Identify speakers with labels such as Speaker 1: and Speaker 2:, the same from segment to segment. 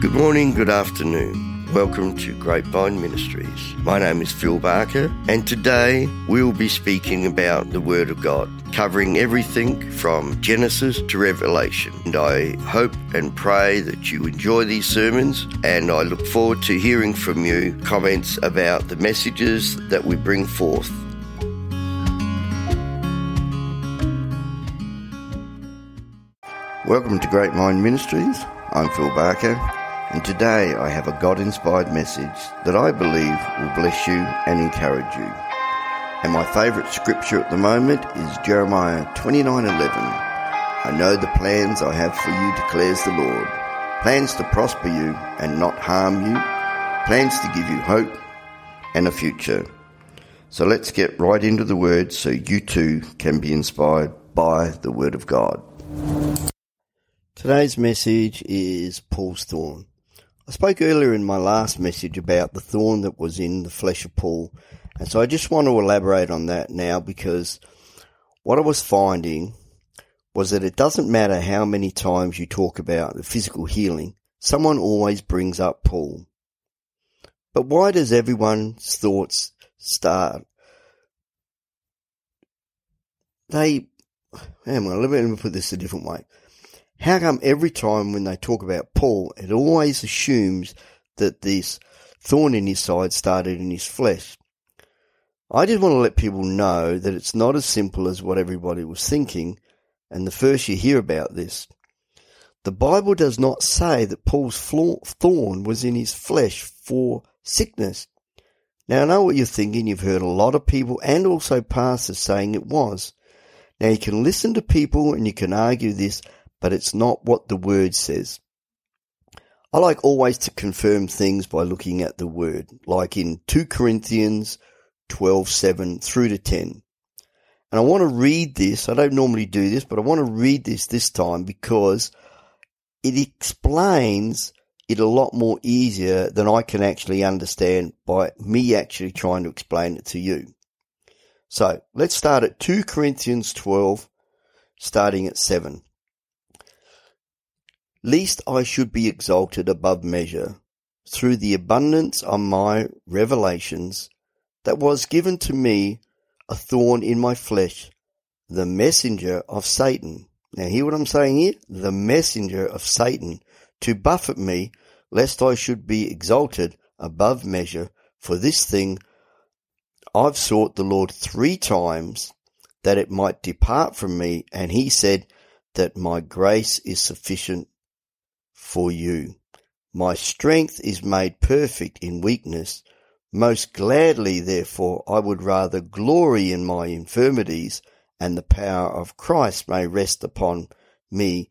Speaker 1: Good morning, good afternoon. Welcome to Grapevine Ministries. My name is Phil Barker, and today we will be speaking about the Word of God, covering everything from Genesis to Revelation. And I hope and pray that you enjoy these sermons, and I look forward to hearing from you comments about the messages that we bring forth. Welcome to Grapevine Ministries. I'm Phil Barker, and today I have a God inspired message that I believe will bless you and encourage you. And my favourite scripture at the moment is Jeremiah 29:11. I know the plans I have for you, declares the Lord. Plans to prosper you and not harm you, plans to give you hope and a future. So let's get right into the word so you too can be inspired by the word of God. Today's message is Paul's thorn. I spoke earlier in my last message about the thorn that was in the flesh of Paul, and so I just want to elaborate on that now because what I was finding was that it doesn't matter how many times you talk about the physical healing, someone always brings up Paul. But why does everyone's thoughts start? They, hang on, let me, let me put this a different way. How come every time when they talk about Paul, it always assumes that this thorn in his side started in his flesh? I just want to let people know that it's not as simple as what everybody was thinking, and the first you hear about this. The Bible does not say that Paul's thorn was in his flesh for sickness. Now I know what you're thinking. You've heard a lot of people and also pastors saying it was. Now you can listen to people and you can argue this but it's not what the word says. I like always to confirm things by looking at the word, like in 2 Corinthians 12:7 through to 10. And I want to read this. I don't normally do this, but I want to read this this time because it explains it a lot more easier than I can actually understand by me actually trying to explain it to you. So let's start at 2 Corinthians 12, starting at 7 lest I should be exalted above measure through the abundance of my revelations, that was given to me a thorn in my flesh, the messenger of Satan. Now hear what I'm saying here? The messenger of Satan to buffet me, lest I should be exalted above measure. For this thing I've sought the Lord three times that it might depart from me, and he said that my grace is sufficient for you. My strength is made perfect in weakness. Most gladly, therefore, I would rather glory in my infirmities, and the power of Christ may rest upon me.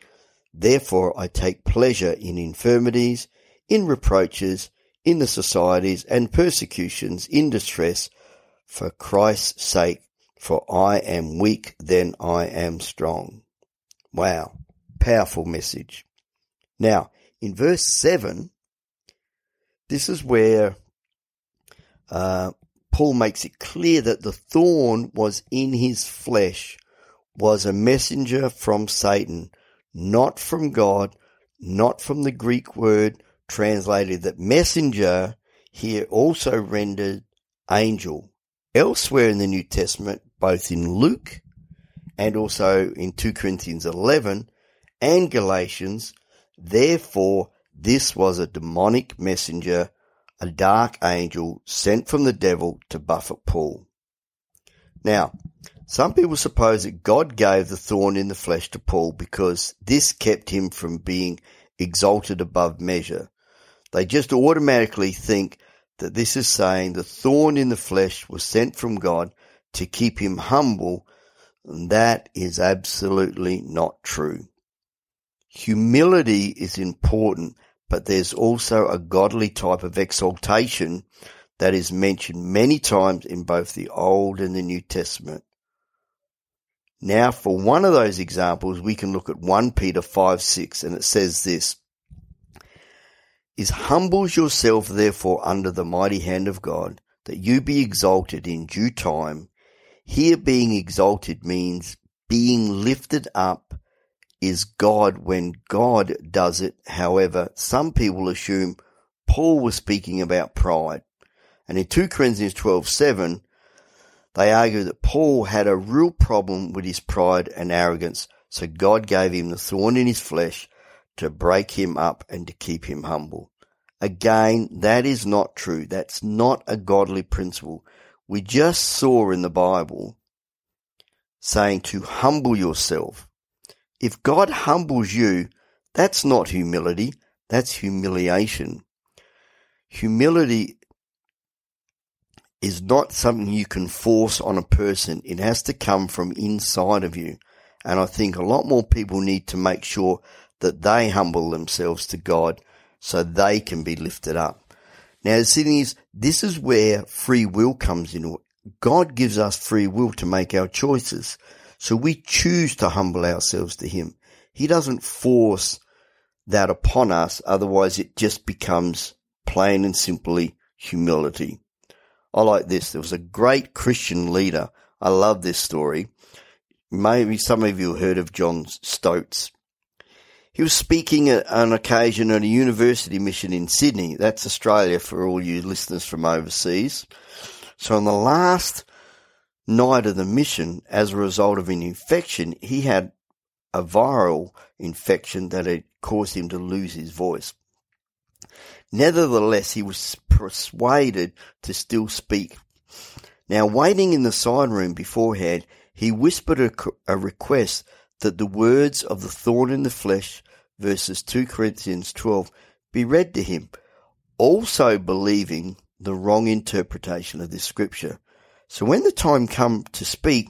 Speaker 1: Therefore, I take pleasure in infirmities, in reproaches, in the societies and persecutions, in distress, for Christ's sake, for I am weak, then I am strong. Wow. Powerful message. Now, in verse 7, this is where uh, Paul makes it clear that the thorn was in his flesh, was a messenger from Satan, not from God, not from the Greek word translated that messenger here also rendered angel. Elsewhere in the New Testament, both in Luke and also in 2 Corinthians 11 and Galatians, Therefore, this was a demonic messenger, a dark angel sent from the devil to buffet Paul. Now, some people suppose that God gave the thorn in the flesh to Paul because this kept him from being exalted above measure. They just automatically think that this is saying the thorn in the flesh was sent from God to keep him humble. And that is absolutely not true. Humility is important, but there's also a godly type of exaltation that is mentioned many times in both the Old and the New Testament. Now, for one of those examples, we can look at 1 Peter 5 6, and it says this is humbles yourself therefore under the mighty hand of God, that you be exalted in due time. Here being exalted means being lifted up is God when God does it. However, some people assume Paul was speaking about pride. And in 2 Corinthians 12:7, they argue that Paul had a real problem with his pride and arrogance, so God gave him the thorn in his flesh to break him up and to keep him humble. Again, that is not true. That's not a godly principle. We just saw in the Bible saying to humble yourself. If God humbles you, that's not humility, that's humiliation. Humility is not something you can force on a person. It has to come from inside of you. And I think a lot more people need to make sure that they humble themselves to God so they can be lifted up. Now, the thing is, this is where free will comes in. God gives us free will to make our choices. So we choose to humble ourselves to Him. He doesn't force that upon us. Otherwise it just becomes plain and simply humility. I like this. There was a great Christian leader. I love this story. Maybe some of you heard of John Stott. He was speaking at an occasion at a university mission in Sydney. That's Australia for all you listeners from overseas. So on the last night of the mission, as a result of an infection, he had a viral infection that had caused him to lose his voice. Nevertheless, he was persuaded to still speak. Now, waiting in the side room beforehand, he whispered a, a request that the words of the thorn in the flesh, verses 2 Corinthians 12, be read to him, also believing the wrong interpretation of this scripture. So when the time came to speak,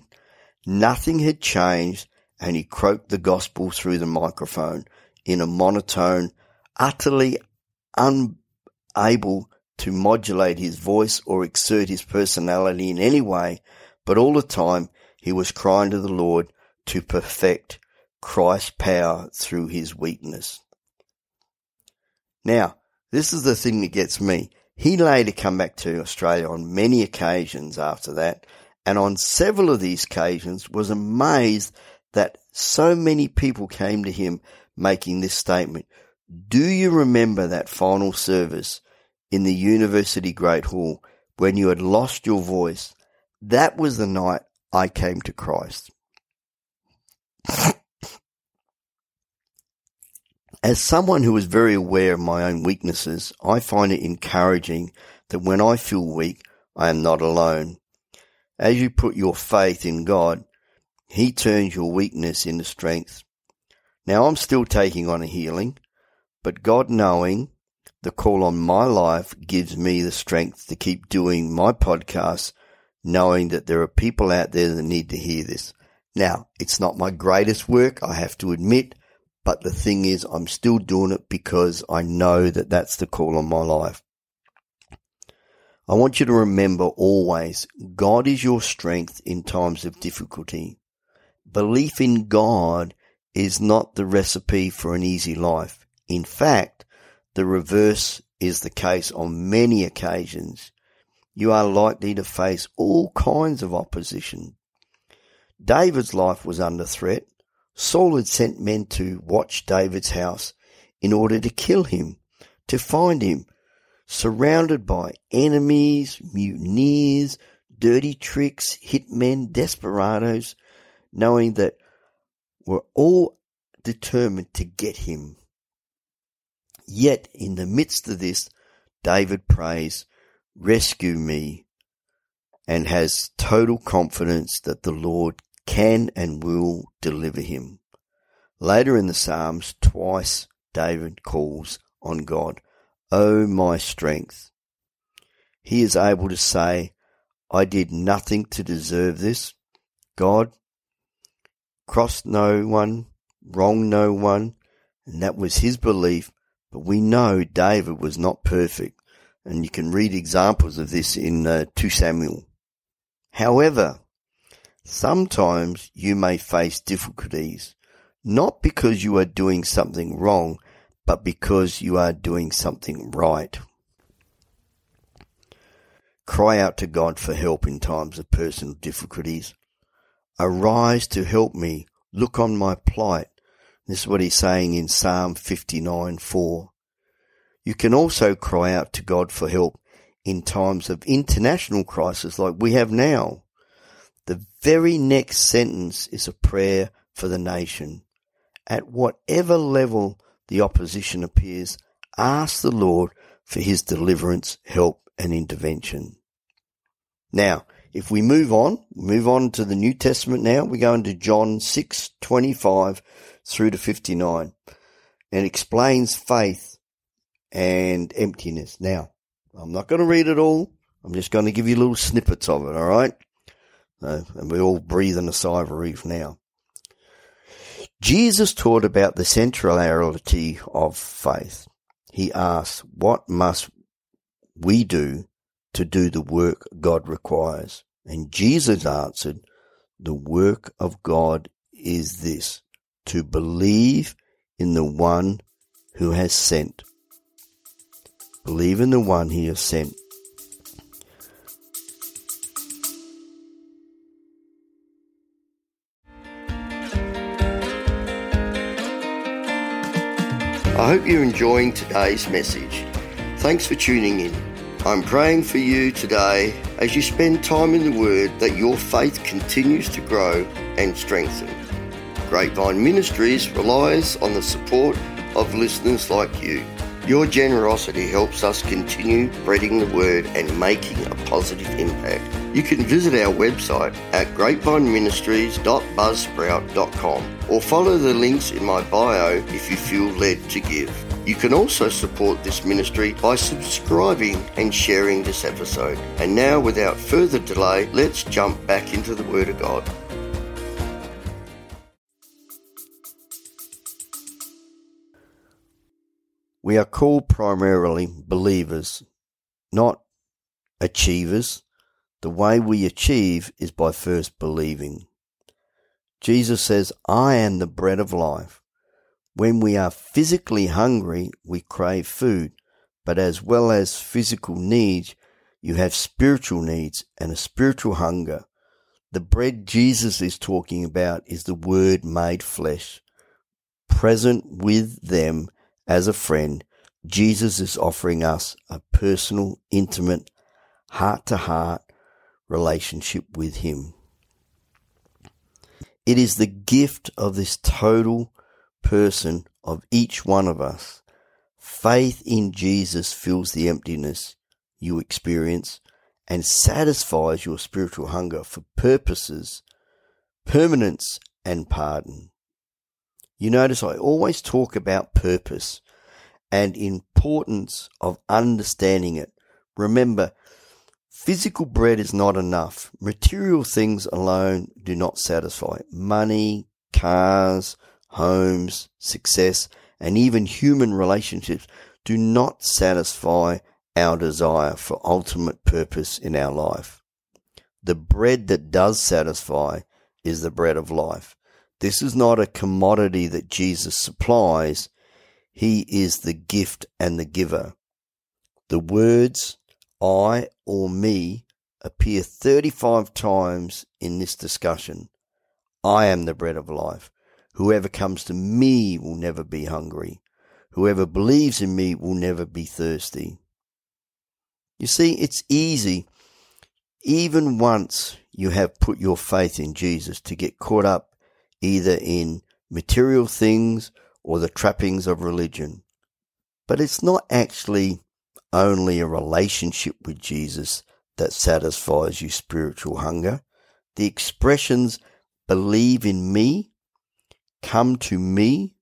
Speaker 1: nothing had changed and he croaked the gospel through the microphone in a monotone, utterly unable to modulate his voice or exert his personality in any way, but all the time he was crying to the Lord to perfect Christ's power through his weakness. Now, this is the thing that gets me. He later came back to Australia on many occasions after that, and on several of these occasions was amazed that so many people came to him making this statement. Do you remember that final service in the University Great Hall when you had lost your voice? That was the night I came to Christ. As someone who is very aware of my own weaknesses, I find it encouraging that when I feel weak, I am not alone. As you put your faith in God, he turns your weakness into strength. Now I'm still taking on a healing, but God knowing the call on my life gives me the strength to keep doing my podcast, knowing that there are people out there that need to hear this. Now, it's not my greatest work, I have to admit, but the thing is, I'm still doing it because I know that that's the call on my life. I want you to remember always, God is your strength in times of difficulty belief in God is not the recipe for an easy life. In fact, the reverse is the case on many occasions. You are likely to face all kinds of opposition. David's life was under threat. Saul had sent men to watch David's house in order to kill him, to find him, surrounded by enemies, mutineers, dirty tricks, hitmen, desperados, knowing that we're all determined to get him. Yet, in the midst of this, David prays, Rescue me, and has total confidence that the Lord can and will deliver him. Later in the Psalms, twice David calls on God, O my strength. He is able to say, I did nothing to deserve this. God, crossed no one, wronged no one, and that was his belief. But we know David was not perfect, and you can read examples of this in uh, 2 Samuel. However, sometimes you may face difficulties, not because you are doing something wrong, but because you are doing something right. Cry out to God for help in times of personal difficulties. Arise to help me. Look on my plight. This is what he's saying in Psalm 59 4. You can also cry out to God for help in times of international crisis like we have now. The very next sentence is a prayer for the nation. At whatever level the opposition appears, ask the Lord for his deliverance, help, and intervention. Now, if we move on, move on to the New Testament now, we go into John 6, 25 through to 59 and explains faith and emptiness. Now, I'm not going to read it all. I'm just going to give you little snippets of it, alright? And we're all breathing a sigh of relief now. Jesus taught about the centrality of faith. He asked, what must we do to do the work God requires? And Jesus answered, the work of God is this, to believe in the one who has sent. Believe in the one he has sent. I hope you're enjoying today's message. Thanks for tuning in. I'm praying for you today as you spend time in the Word that your faith continues to grow and strengthen. Grapevine Ministries relies on the support of listeners like you. Your generosity helps us continue spreading the word and making a positive impact. You can visit our website at grapevineministries.buzzsprout.com or follow the links in my bio if you feel led to give. You can also support this ministry by subscribing and sharing this episode. And now, without further delay, let's jump back into the Word of God. We are called primarily believers, not achievers. The way we achieve is by first believing. Jesus says, I am the bread of life. When we are physically hungry, we crave food, but as well as physical needs, you have spiritual needs and a spiritual hunger. The bread Jesus is talking about is the Word made flesh, present with them as a friend, Jesus is offering us a personal, intimate, heart to heart relationship with Him. It is the gift of this total person of each one of us. Faith in Jesus fills the emptiness you experience and satisfies your spiritual hunger for purposes, permanence, and pardon. You notice I always talk about purpose and importance of understanding it. Remember, physical bread is not enough. Material things alone do not satisfy. Money, cars, homes, success, and even human relationships do not satisfy our desire for ultimate purpose in our life. The bread that does satisfy is the bread of life. This is not a commodity that Jesus supplies. He is the gift and the giver. The words I or me appear 35 times in this discussion. I am the bread of life. Whoever comes to me will never be hungry. Whoever believes in me will never be thirsty. You see, it's easy, even once you have put your faith in Jesus, to get caught up either in material things or the trappings of religion. But it's not actually only a relationship with Jesus that satisfies your spiritual hunger. The expressions believe in me, come to me,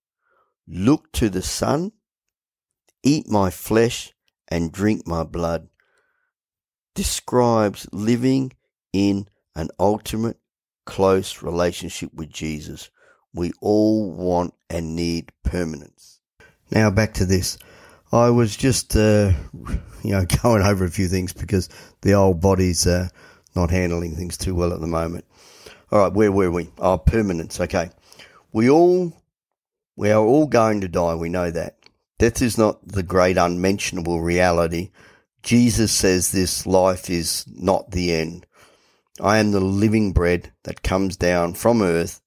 Speaker 1: look to the Son, eat my flesh, and drink my blood describes living in an ultimate close relationship with Jesus. We all want and need permanence. Now back to this. I was just, uh, you know, going over a few things because the old body's uh, not handling things too well at the moment. All right, where were we? Oh, permanence. Okay, we all, we are all going to die. We know that. Death is not the great unmentionable reality. Jesus says this life is not the end. I am the living bread that comes down from earth.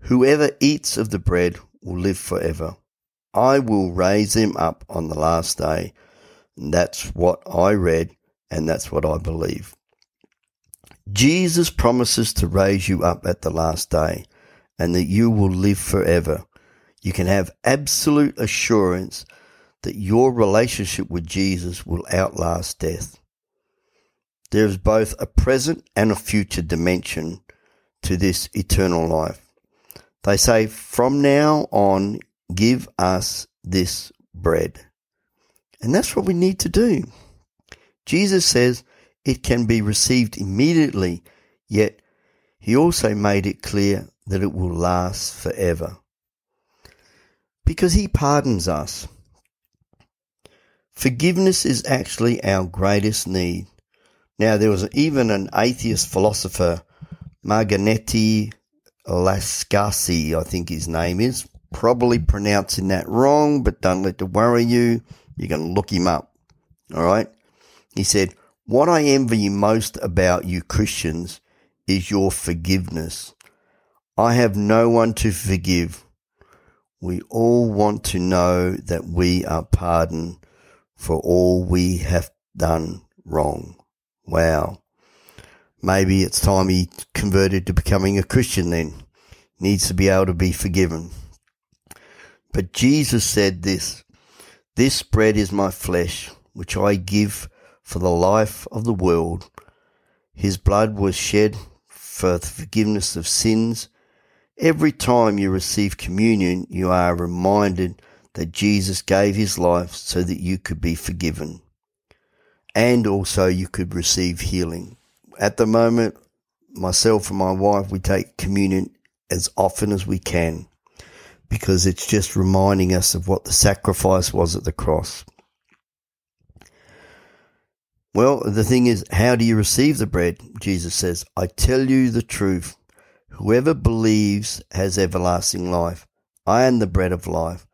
Speaker 1: Whoever eats of the bread will live forever. I will raise them up on the last day. And that's what I read, and that's what I believe. Jesus promises to raise you up at the last day and that you will live forever. You can have absolute assurance that your relationship with Jesus will outlast death. There is both a present and a future dimension to this eternal life. They say, from now on, give us this bread. And that's what we need to do. Jesus says it can be received immediately, yet he also made it clear that it will last forever. Because he pardons us. Forgiveness is actually our greatest need. Now, there was even an atheist philosopher, Marganetti Lascasi, I think his name is. Probably pronouncing that wrong, but don't let it worry you. You can look him up. All right. He said, What I envy most about you Christians is your forgiveness. I have no one to forgive. We all want to know that we are pardoned for all we have done wrong. Wow. Maybe it's time he converted to becoming a Christian then. Needs to be able to be forgiven. But Jesus said this, this bread is my flesh, which I give for the life of the world. His blood was shed for the forgiveness of sins. Every time you receive communion, you are reminded that Jesus gave his life so that you could be forgiven and also you could receive healing. At the moment, myself and my wife, we take communion as often as we can because it's just reminding us of what the sacrifice was at the cross. Well, the thing is, how do you receive the bread? Jesus says, I tell you the truth. Whoever believes has everlasting life. I am the bread of life.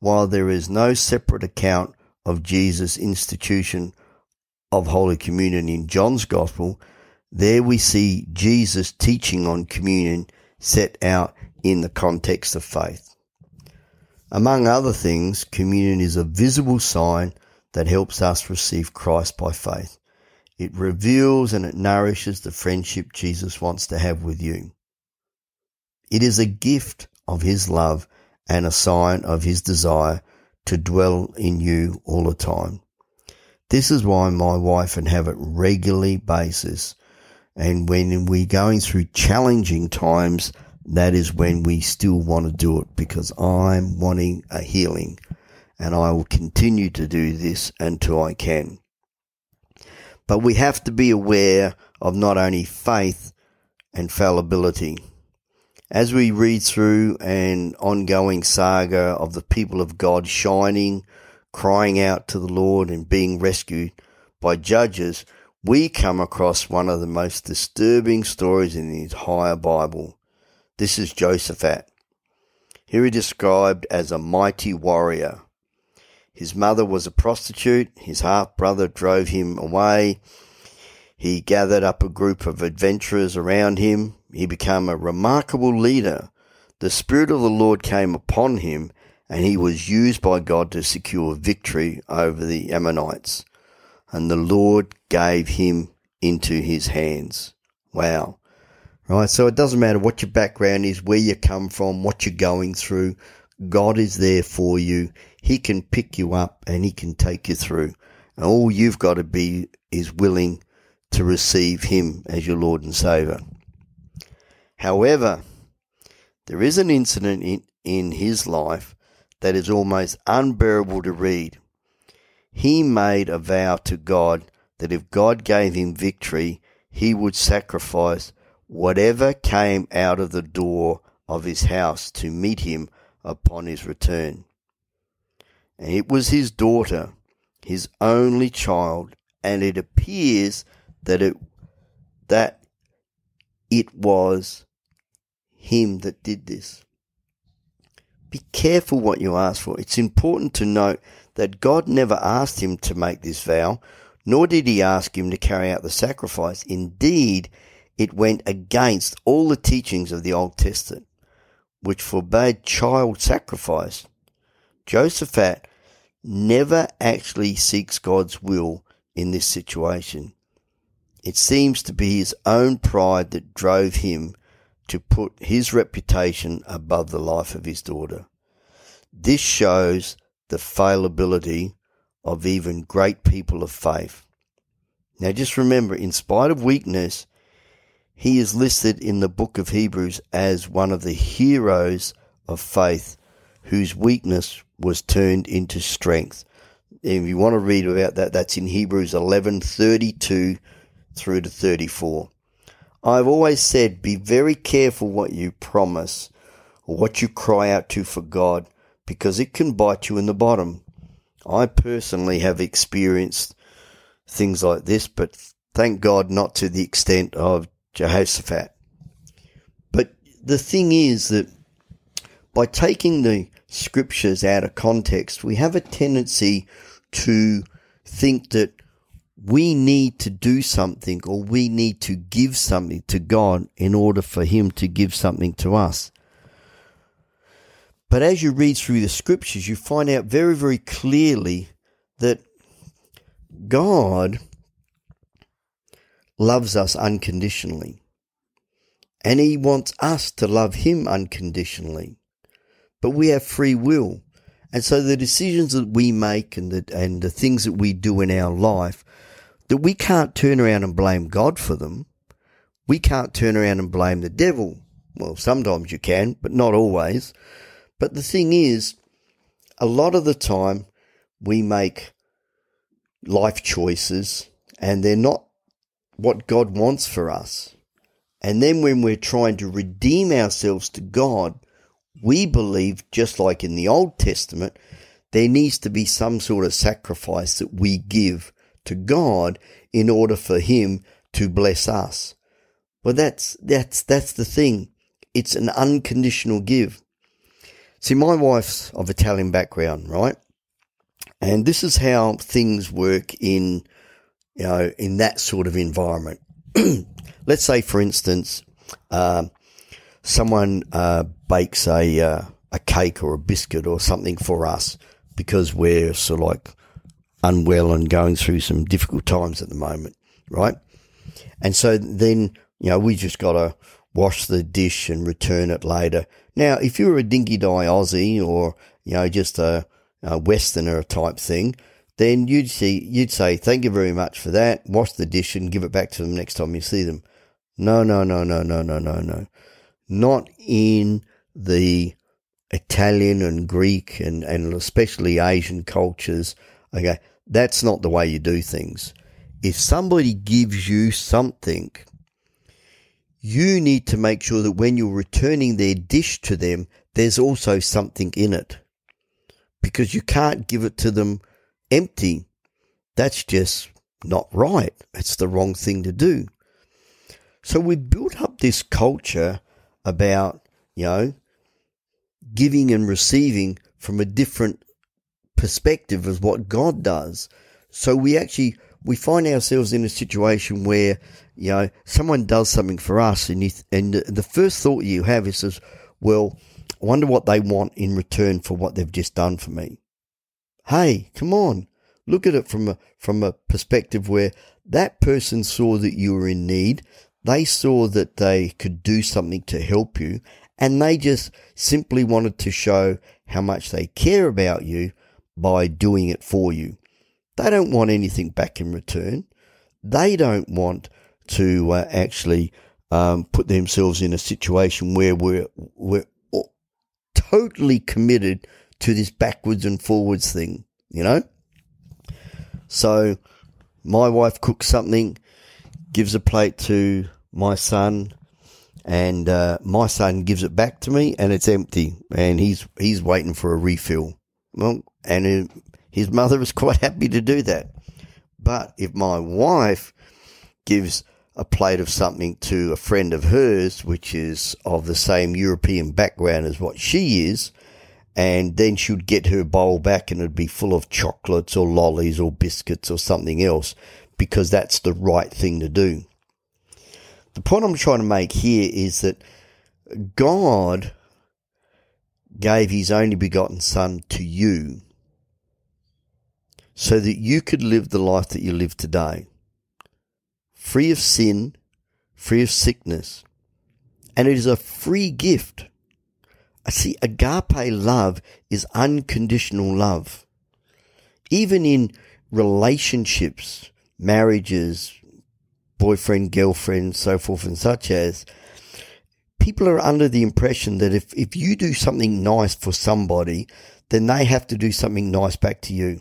Speaker 1: While there is no separate account of Jesus' institution of Holy Communion in John's Gospel, there we see Jesus teaching on communion set out in the context of faith. Among other things, communion is a visible sign that helps us receive Christ by faith. It reveals and it nourishes the friendship Jesus wants to have with you. It is a gift of His love and a sign of His desire to dwell in you all the time. This is why my wife and have it regularly basis. And when we're going through challenging times, that is when we still want to do it because I'm wanting a healing and I will continue to do this until I can. But we have to be aware of not only faith and fallibility. As we read through an ongoing saga of the people of God shining crying out to the Lord and being rescued by judges, we come across one of the most disturbing stories in the entire Bible. This is Jehoshaphat. Here he described as a mighty warrior. His mother was a prostitute. His half brother drove him away. He gathered up a group of adventurers around him. He became a remarkable leader. The Spirit of the Lord came upon him and he was used by God to secure victory over the Ammonites. And the Lord gave him into his hands. Wow. Right. So it doesn't matter what your background is, where you come from, what you're going through. God is there for you. He can pick you up and he can take you through. And all you've got to be is willing to receive him as your Lord and Savior. However, there is an incident in, in his life that is almost unbearable to read. He made a vow to God that if God gave him victory, he would sacrifice whatever came out of the door of his house to meet him upon his return. And it was his daughter, his only child, and it appears that it that it was him that did this. Be careful what you ask for. It's important to note that God never asked him to make this vow, nor did he ask him to carry out the sacrifice. Indeed, it went against all the teachings of the Old Testament. which forbade child sacrifice. Jehoshaphat never actually seeks God's will in this situation. It seems to be his own pride that drove him to put his reputation above the life of his daughter. This shows the fallibility of even great people of faith. Now just remember, in spite of weakness, he is listed in the book of Hebrews as one of the heroes of faith whose weakness was turned into strength. If you want to read about that, that's in Hebrews 11 32 through to 34. I've always said be very careful what you promise or what you cry out to for God because it can bite you in the bottom. I personally have experienced things like this, but thank God not to the extent of Jehoshaphat. But the thing is that by taking the scriptures out of context, we have a tendency to think that we need to do something or we need to give something to God in order for Him to give something to us. But as you read through the scriptures, you find out very, very clearly that God loves us unconditionally. And He wants us to love Him unconditionally. But we have free will. And so the decisions that we make and the, and the things that we do in our life, that we can't turn around and blame God for them. We can't turn around and blame the devil. Well, sometimes you can, but not always. But the thing is, a lot of the time we make life choices and they're not what God wants for us. And then when we're trying to redeem ourselves to God, we believe, just like in the Old Testament, there needs to be some sort of sacrifice that we give to God in order for Him to bless us. Well, that's, that's, that's the thing. It's an unconditional give. See, my wife's of Italian background, right? And this is how things work in, you know, in that sort of environment. Let's say, for instance, uh, someone uh, bakes a uh, a cake or a biscuit or something for us because we're sort of like unwell and going through some difficult times at the moment, right? And so then, you know, we just got to wash the dish and return it later. Now, if you're a dinky die Aussie or, you know, just a, a Westerner type thing, then you'd see, you'd say, thank you very much for that. Wash the dish and give it back to them next time you see them. No, no, no, no, no, no, no, no. Not in the Italian and Greek and, and especially Asian cultures. Okay. That's not the way you do things. If somebody gives you something, you need to make sure that when you're returning their dish to them, there's also something in it. Because you can't give it to them empty. That's just not right. It's the wrong thing to do. So we've built up this culture about, you know, giving and receiving from a different perspective of what God does. So we actually we find ourselves in a situation where you know someone does something for us, and you th- and the first thought you have is, says, "Well, I wonder what they want in return for what they've just done for me." Hey, come on, look at it from a from a perspective where that person saw that you were in need. They saw that they could do something to help you, and they just simply wanted to show how much they care about you by doing it for you. They don't want anything back in return. They don't want to uh, actually um, put themselves in a situation where we're we're totally committed to this backwards and forwards thing, you know. So, my wife cooks something, gives a plate to my son, and uh, my son gives it back to me, and it's empty, and he's he's waiting for a refill. Well, and his mother was quite happy to do that. But if my wife gives a plate of something to a friend of hers, which is of the same European background as what she is, and then she'd get her bowl back and it'd be full of chocolates or lollies or biscuits or something else because that's the right thing to do. The point I'm trying to make here is that God gave his only begotten Son to you so that you could live the life that you live today, free of sin, free of sickness. And it is a free gift. I see agape love is unconditional love. Even in relationships, marriages, boyfriend, girlfriend, so forth and such as, people are under the impression that if, if you do something nice for somebody, then they have to do something nice back to you.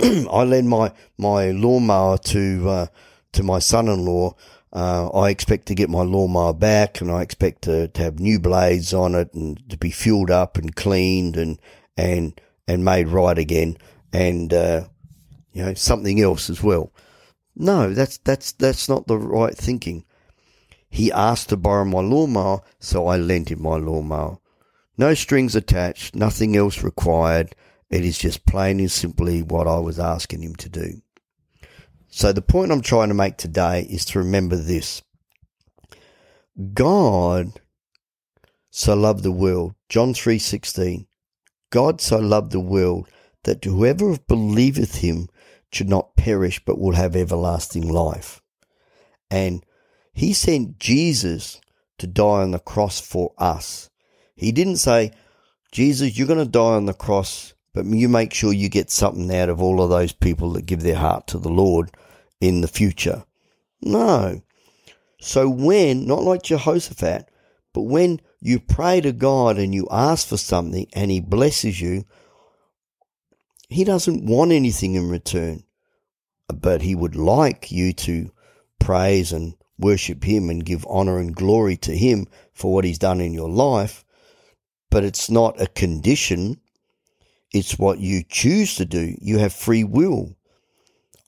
Speaker 1: I lend my, my lawnmower to, uh, to my son-in-law. Uh, I expect to get my lawnmower back and I expect to, to have new blades on it and to be fueled up and cleaned and, and, and made right again. And, uh, you know, something else as well. No, that's, that's, that's not the right thinking. He asked to borrow my lawnmower, so I lent him my lawnmower. No strings attached, nothing else required. It is just plain and simply what I was asking him to do. So the point I'm trying to make today is to remember this. God so loved the world. John 3:16. God so loved the world that whoever believeth him should not perish but will have everlasting life. And he sent Jesus to die on the cross for us. He didn't say, Jesus, you're going to die on the cross, but you make sure you get something out of all of those people that give their heart to the Lord in the future. No. So when, not like Jehoshaphat, but when you pray to God and you ask for something and He blesses you, He doesn't want anything in return but he would like you to praise and worship him and give honor and glory to him for what he's done in your life. But it's not a condition. It's what you choose to do. You have free will.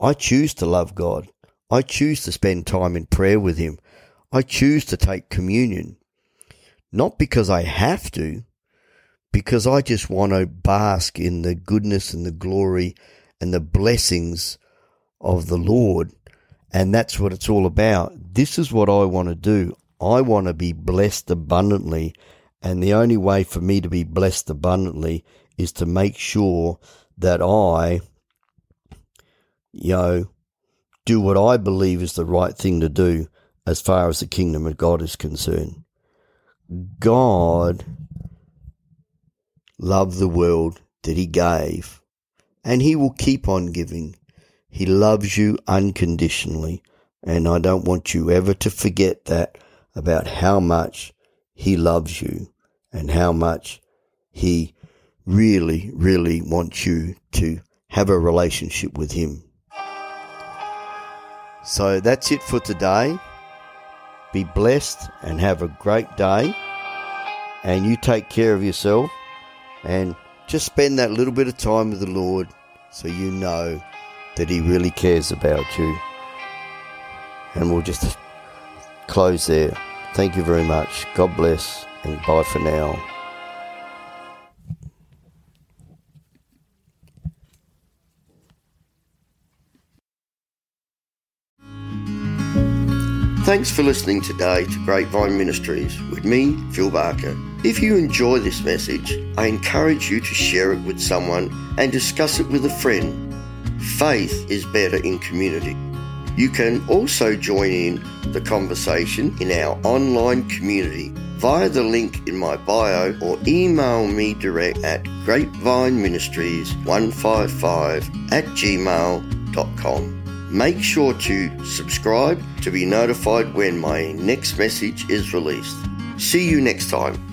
Speaker 1: I choose to love God. I choose to spend time in prayer with him. I choose to take communion. Not because I have to, because I just want to bask in the goodness and the glory and the blessings of the Lord. And that's what it's all about. This is what I want to do. I want to be blessed abundantly. And the only way for me to be blessed abundantly is to make sure that I, you know, do what I believe is the right thing to do as far as the kingdom of God is concerned. God loved the world that He gave, and He will keep on giving. He loves you unconditionally. And I don't want you ever to forget that about how much He loves you and how much He really, really wants you to have a relationship with Him. So that's it for today. Be blessed and have a great day. And you take care of yourself and just spend that little bit of time with the Lord so you know that He really cares about you. And we'll just close there. Thank you very much. God bless and bye for now. Thanks for listening today to Grapevine Ministries with me, Phil Barker. If you enjoy this message, I encourage you to share it with someone and discuss it with a friend faith is better in community. You can also join in the conversation in our online community via the link in my bio or email me direct at grapevineministries155 at gmail.com. Make sure to subscribe to be notified when my next message is released. See you next time.